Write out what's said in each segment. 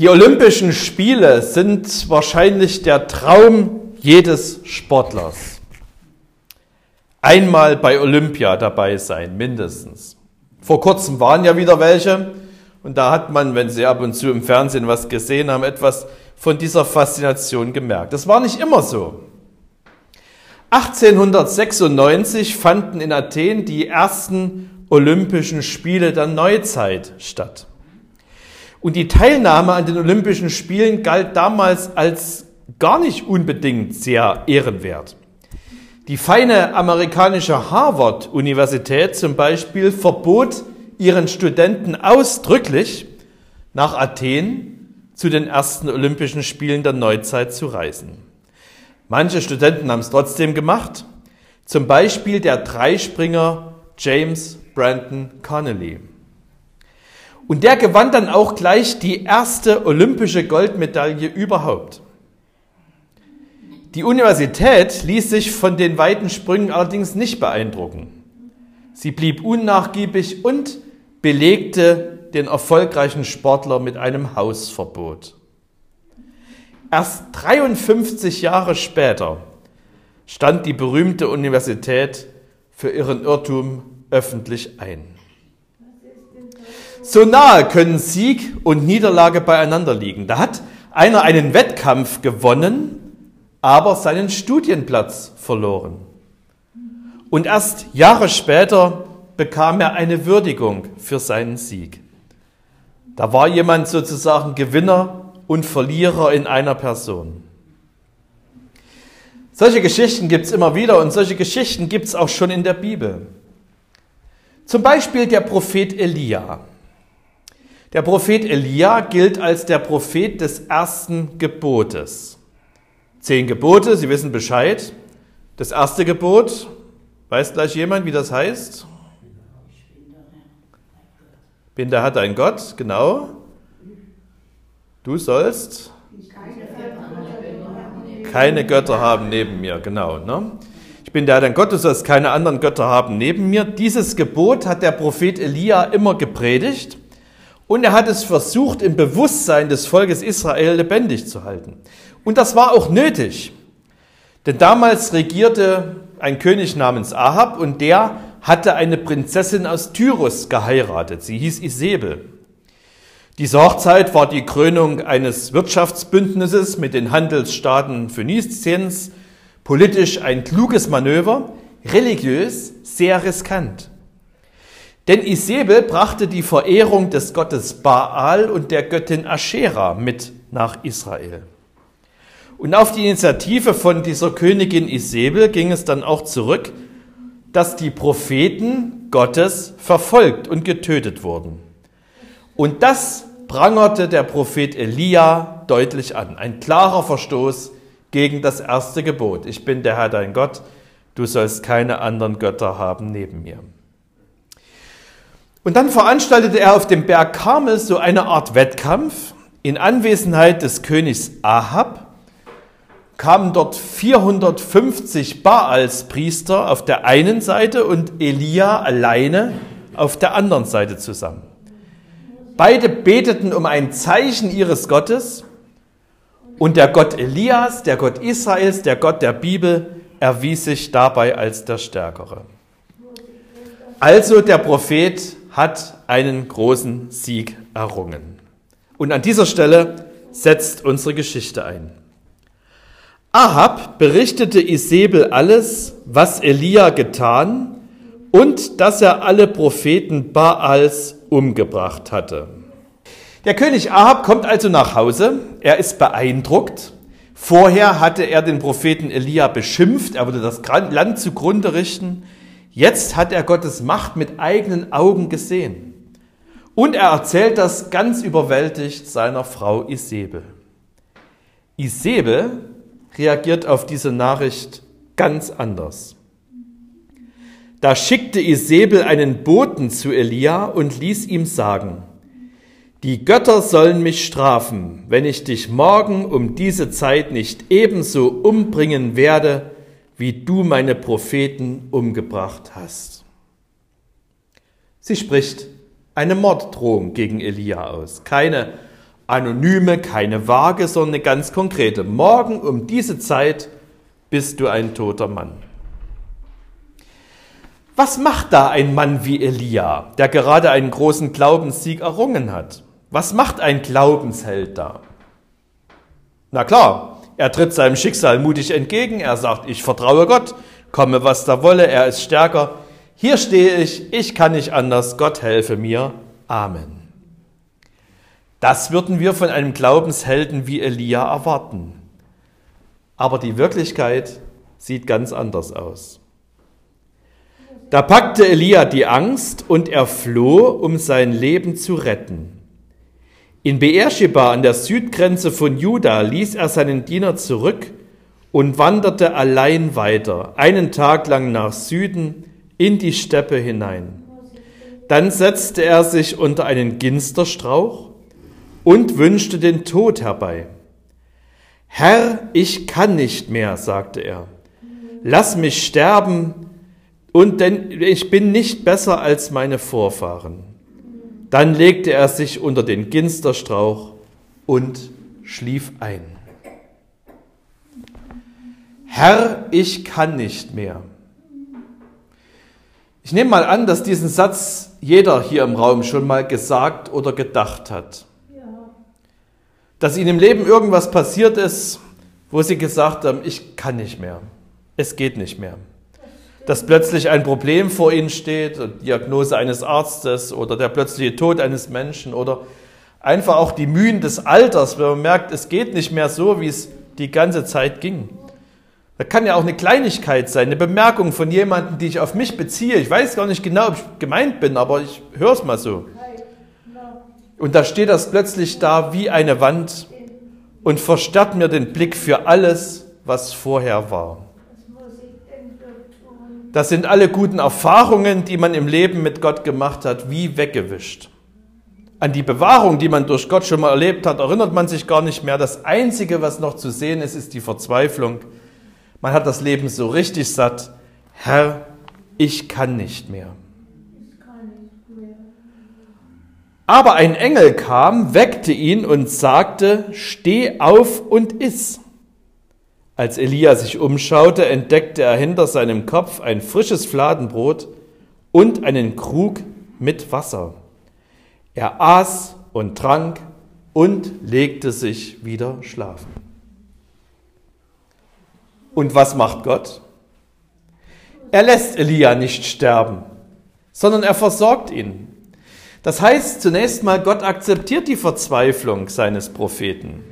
Die Olympischen Spiele sind wahrscheinlich der Traum jedes Sportlers. Einmal bei Olympia dabei sein, mindestens. Vor kurzem waren ja wieder welche und da hat man, wenn Sie ab und zu im Fernsehen was gesehen haben, etwas von dieser Faszination gemerkt. Das war nicht immer so. 1896 fanden in Athen die ersten Olympischen Spiele der Neuzeit statt. Und die Teilnahme an den Olympischen Spielen galt damals als gar nicht unbedingt sehr ehrenwert. Die feine amerikanische Harvard-Universität zum Beispiel verbot ihren Studenten ausdrücklich, nach Athen zu den ersten Olympischen Spielen der Neuzeit zu reisen. Manche Studenten haben es trotzdem gemacht, zum Beispiel der Dreispringer James Brandon Connolly. Und der gewann dann auch gleich die erste olympische Goldmedaille überhaupt. Die Universität ließ sich von den weiten Sprüngen allerdings nicht beeindrucken. Sie blieb unnachgiebig und belegte den erfolgreichen Sportler mit einem Hausverbot. Erst 53 Jahre später stand die berühmte Universität für ihren Irrtum öffentlich ein. So nahe können Sieg und Niederlage beieinander liegen. Da hat einer einen Wettkampf gewonnen, aber seinen Studienplatz verloren. Und erst Jahre später bekam er eine Würdigung für seinen Sieg. Da war jemand sozusagen Gewinner und Verlierer in einer Person. Solche Geschichten gibt es immer wieder und solche Geschichten gibt es auch schon in der Bibel. Zum Beispiel der Prophet Elia. Der Prophet Elia gilt als der Prophet des ersten Gebotes. Zehn Gebote, Sie wissen Bescheid. Das erste Gebot, weiß gleich jemand, wie das heißt? Bin der Herr dein Gott, genau. Du sollst keine Götter haben neben mir, genau. Ne? Ich bin der Herr dein Gott, du sollst keine anderen Götter haben neben mir. Dieses Gebot hat der Prophet Elia immer gepredigt und er hat es versucht, im Bewusstsein des Volkes Israel lebendig zu halten. Und das war auch nötig. Denn damals regierte ein König namens Ahab und der hatte eine Prinzessin aus Tyrus geheiratet. Sie hieß Isabel. Diese Hochzeit war die Krönung eines Wirtschaftsbündnisses mit den Handelsstaaten Phöniziens, politisch ein kluges Manöver, religiös sehr riskant. Denn Isabel brachte die Verehrung des Gottes Baal und der Göttin Aschera mit nach Israel. Und auf die Initiative von dieser Königin Isabel ging es dann auch zurück, dass die Propheten Gottes verfolgt und getötet wurden. Und das prangerte der Prophet Elia deutlich an. Ein klarer Verstoß gegen das erste Gebot. Ich bin der Herr dein Gott, du sollst keine anderen Götter haben neben mir. Und dann veranstaltete er auf dem Berg Karmel so eine Art Wettkampf. In Anwesenheit des Königs Ahab kamen dort 450 Baalspriester auf der einen Seite und Elia alleine auf der anderen Seite zusammen. Beide beteten um ein Zeichen ihres Gottes und der Gott Elias, der Gott Israels, der Gott der Bibel erwies sich dabei als der Stärkere. Also der Prophet hat einen großen Sieg errungen. Und an dieser Stelle setzt unsere Geschichte ein. Ahab berichtete Isabel alles, was Elia getan und dass er alle Propheten Baals umgebracht hatte. Der König Ahab kommt also nach Hause, er ist beeindruckt. Vorher hatte er den Propheten Elia beschimpft, er würde das Land zugrunde richten. Jetzt hat er Gottes Macht mit eigenen Augen gesehen. Und er erzählt das ganz überwältigt seiner Frau Isabel. Isabel reagiert auf diese Nachricht ganz anders. Da schickte Isabel einen Boten zu Elia und ließ ihm sagen, die Götter sollen mich strafen, wenn ich dich morgen um diese Zeit nicht ebenso umbringen werde, wie du meine Propheten umgebracht hast. Sie spricht eine Morddrohung gegen Elia aus. Keine anonyme, keine vage, sondern eine ganz konkrete. Morgen um diese Zeit bist du ein toter Mann. Was macht da ein Mann wie Elia, der gerade einen großen Glaubenssieg errungen hat? Was macht ein Glaubensheld da? Na klar, er tritt seinem Schicksal mutig entgegen, er sagt, ich vertraue Gott, komme was da wolle, er ist stärker. Hier stehe ich, ich kann nicht anders, Gott helfe mir. Amen. Das würden wir von einem Glaubenshelden wie Elia erwarten. Aber die Wirklichkeit sieht ganz anders aus. Da packte Elia die Angst und er floh, um sein Leben zu retten. In Beersheba an der Südgrenze von Juda ließ er seinen Diener zurück und wanderte allein weiter, einen Tag lang nach Süden in die Steppe hinein. Dann setzte er sich unter einen Ginsterstrauch und wünschte den Tod herbei. Herr, ich kann nicht mehr, sagte er. Lass mich sterben, und denn ich bin nicht besser als meine Vorfahren. Dann legte er sich unter den Ginsterstrauch und schlief ein. Herr, ich kann nicht mehr. Ich nehme mal an, dass diesen Satz jeder hier im Raum schon mal gesagt oder gedacht hat. Dass ihnen im Leben irgendwas passiert ist, wo sie gesagt haben, ich kann nicht mehr. Es geht nicht mehr dass plötzlich ein Problem vor ihnen steht, Diagnose eines Arztes oder der plötzliche Tod eines Menschen oder einfach auch die Mühen des Alters, wenn man merkt, es geht nicht mehr so, wie es die ganze Zeit ging. Da kann ja auch eine Kleinigkeit sein, eine Bemerkung von jemandem, die ich auf mich beziehe. Ich weiß gar nicht genau, ob ich gemeint bin, aber ich höre es mal so. Und da steht das plötzlich da wie eine Wand und versperrt mir den Blick für alles, was vorher war. Das sind alle guten Erfahrungen, die man im Leben mit Gott gemacht hat, wie weggewischt. An die Bewahrung, die man durch Gott schon mal erlebt hat, erinnert man sich gar nicht mehr. Das Einzige, was noch zu sehen ist, ist die Verzweiflung. Man hat das Leben so richtig satt. Herr, ich kann nicht mehr. Aber ein Engel kam, weckte ihn und sagte, steh auf und iss. Als Elia sich umschaute, entdeckte er hinter seinem Kopf ein frisches Fladenbrot und einen Krug mit Wasser. Er aß und trank und legte sich wieder schlafen. Und was macht Gott? Er lässt Elia nicht sterben, sondern er versorgt ihn. Das heißt zunächst mal, Gott akzeptiert die Verzweiflung seines Propheten.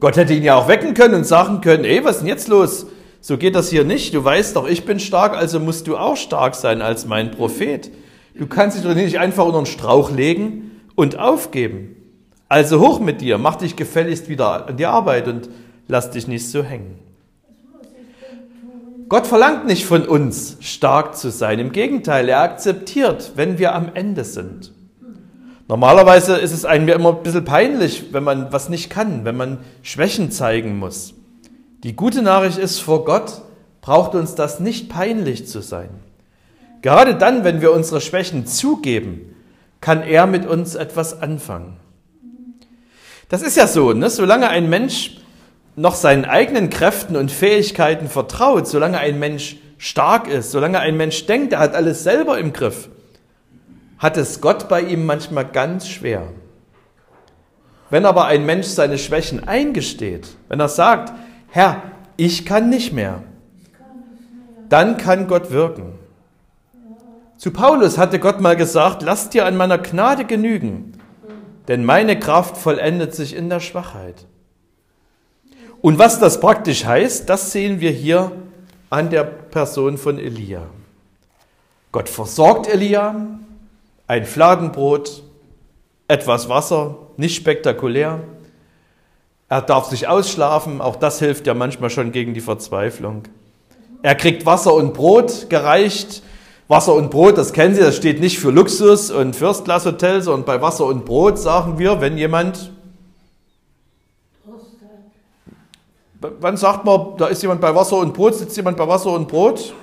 Gott hätte ihn ja auch wecken können und sagen können, ey, was ist denn jetzt los? So geht das hier nicht. Du weißt doch, ich bin stark, also musst du auch stark sein als mein Prophet. Du kannst dich doch nicht einfach unter den Strauch legen und aufgeben. Also hoch mit dir, mach dich gefälligst wieder an die Arbeit und lass dich nicht so hängen. Gott verlangt nicht von uns, stark zu sein. Im Gegenteil, er akzeptiert, wenn wir am Ende sind. Normalerweise ist es einem ja immer ein bisschen peinlich, wenn man was nicht kann, wenn man Schwächen zeigen muss. Die gute Nachricht ist, vor Gott braucht uns das nicht peinlich zu sein. Gerade dann, wenn wir unsere Schwächen zugeben, kann er mit uns etwas anfangen. Das ist ja so, ne? solange ein Mensch noch seinen eigenen Kräften und Fähigkeiten vertraut, solange ein Mensch stark ist, solange ein Mensch denkt, er hat alles selber im Griff, hat es Gott bei ihm manchmal ganz schwer. Wenn aber ein Mensch seine Schwächen eingesteht, wenn er sagt, Herr, ich kann nicht mehr, dann kann Gott wirken. Zu Paulus hatte Gott mal gesagt, lass dir an meiner Gnade genügen, denn meine Kraft vollendet sich in der Schwachheit. Und was das praktisch heißt, das sehen wir hier an der Person von Elia. Gott versorgt Elia, ein Fladenbrot, etwas Wasser, nicht spektakulär. Er darf sich ausschlafen, auch das hilft ja manchmal schon gegen die Verzweiflung. Er kriegt Wasser und Brot gereicht. Wasser und Brot, das kennen Sie, das steht nicht für Luxus und First Class Hotel, sondern bei Wasser und Brot sagen wir, wenn jemand Wann sagt man, da ist jemand bei Wasser und Brot, sitzt jemand bei Wasser und Brot?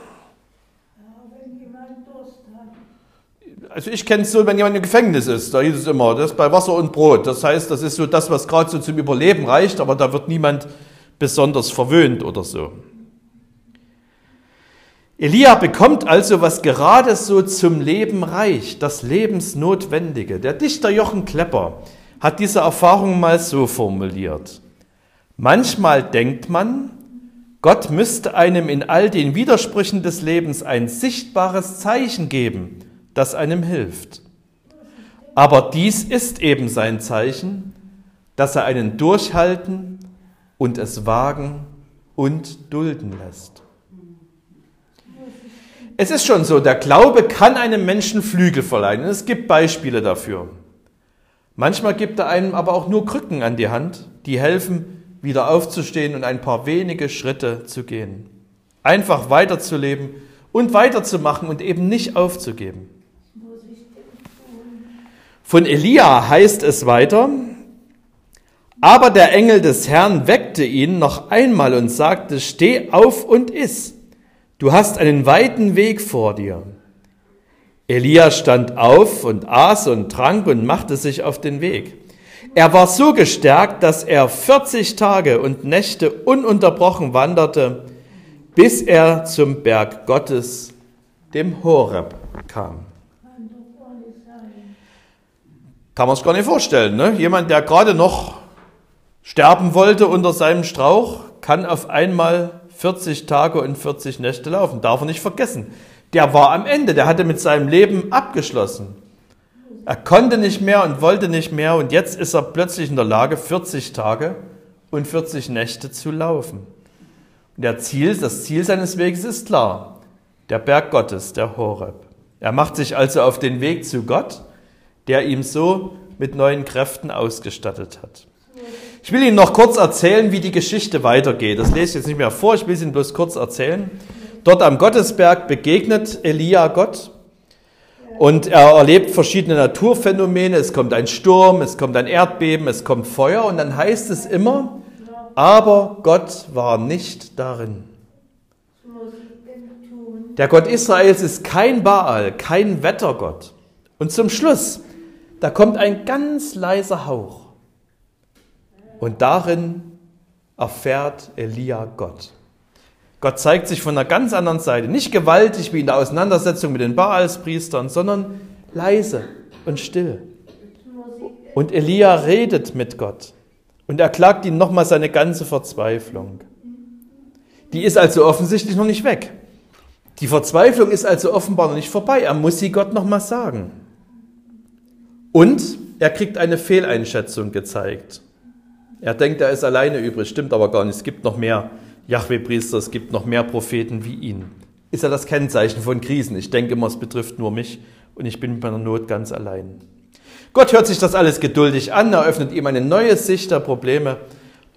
Also ich kenne es so, wenn jemand im Gefängnis ist, da hieß es immer, das ist bei Wasser und Brot. Das heißt, das ist so das, was gerade so zum Überleben reicht, aber da wird niemand besonders verwöhnt oder so. Elia bekommt also, was gerade so zum Leben reicht, das Lebensnotwendige. Der Dichter Jochen Klepper hat diese Erfahrung mal so formuliert. Manchmal denkt man, Gott müsste einem in all den Widersprüchen des Lebens ein sichtbares Zeichen geben, das einem hilft. Aber dies ist eben sein Zeichen, dass er einen durchhalten und es wagen und dulden lässt. Es ist schon so, der Glaube kann einem Menschen Flügel verleihen. Es gibt Beispiele dafür. Manchmal gibt er einem aber auch nur Krücken an die Hand, die helfen, wieder aufzustehen und ein paar wenige Schritte zu gehen. Einfach weiterzuleben und weiterzumachen und eben nicht aufzugeben. Von Elia heißt es weiter, aber der Engel des Herrn weckte ihn noch einmal und sagte, steh auf und iss. Du hast einen weiten Weg vor dir. Elia stand auf und aß und trank und machte sich auf den Weg. Er war so gestärkt, dass er 40 Tage und Nächte ununterbrochen wanderte, bis er zum Berg Gottes, dem Horeb, kam. Kann man es gar nicht vorstellen. Ne? Jemand, der gerade noch sterben wollte unter seinem Strauch, kann auf einmal 40 Tage und 40 Nächte laufen. Darf er nicht vergessen. Der war am Ende, der hatte mit seinem Leben abgeschlossen. Er konnte nicht mehr und wollte nicht mehr und jetzt ist er plötzlich in der Lage, 40 Tage und 40 Nächte zu laufen. Und der Ziel, das Ziel seines Weges ist klar. Der Berg Gottes, der Horeb. Er macht sich also auf den Weg zu Gott der ihm so mit neuen Kräften ausgestattet hat. Ich will Ihnen noch kurz erzählen, wie die Geschichte weitergeht. Das lese ich jetzt nicht mehr vor, ich will es Ihnen bloß kurz erzählen. Dort am Gottesberg begegnet Elia Gott und er erlebt verschiedene Naturphänomene. Es kommt ein Sturm, es kommt ein Erdbeben, es kommt Feuer und dann heißt es immer, aber Gott war nicht darin. Der Gott Israels ist kein Baal, kein Wettergott. Und zum Schluss da kommt ein ganz leiser Hauch. Und darin erfährt Elia Gott. Gott zeigt sich von einer ganz anderen Seite. Nicht gewaltig wie in der Auseinandersetzung mit den Baalspriestern, sondern leise und still. Und Elia redet mit Gott und er klagt ihm nochmal seine ganze Verzweiflung. Die ist also offensichtlich noch nicht weg. Die Verzweiflung ist also offenbar noch nicht vorbei. Er muss sie Gott nochmal sagen. Und er kriegt eine Fehleinschätzung gezeigt. Er denkt, er ist alleine übrig, stimmt aber gar nicht. Es gibt noch mehr Jahwe-Priester, es gibt noch mehr Propheten wie ihn. Ist ja das Kennzeichen von Krisen. Ich denke immer, es betrifft nur mich und ich bin mit meiner Not ganz allein. Gott hört sich das alles geduldig an, eröffnet ihm eine neue Sicht der Probleme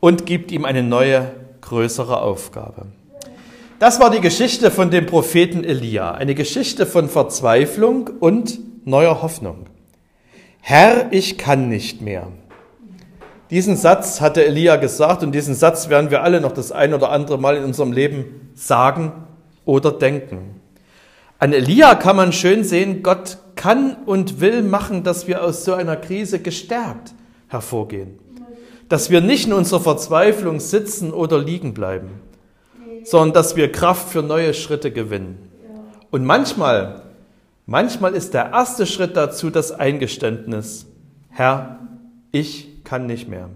und gibt ihm eine neue, größere Aufgabe. Das war die Geschichte von dem Propheten Elia, eine Geschichte von Verzweiflung und neuer Hoffnung. Herr, ich kann nicht mehr. Diesen Satz hatte Elia gesagt und diesen Satz werden wir alle noch das ein oder andere Mal in unserem Leben sagen oder denken. An Elia kann man schön sehen, Gott kann und will machen, dass wir aus so einer Krise gestärkt hervorgehen. Dass wir nicht in unserer Verzweiflung sitzen oder liegen bleiben, sondern dass wir Kraft für neue Schritte gewinnen. Und manchmal Manchmal ist der erste Schritt dazu das Eingeständnis, Herr, ich kann nicht mehr.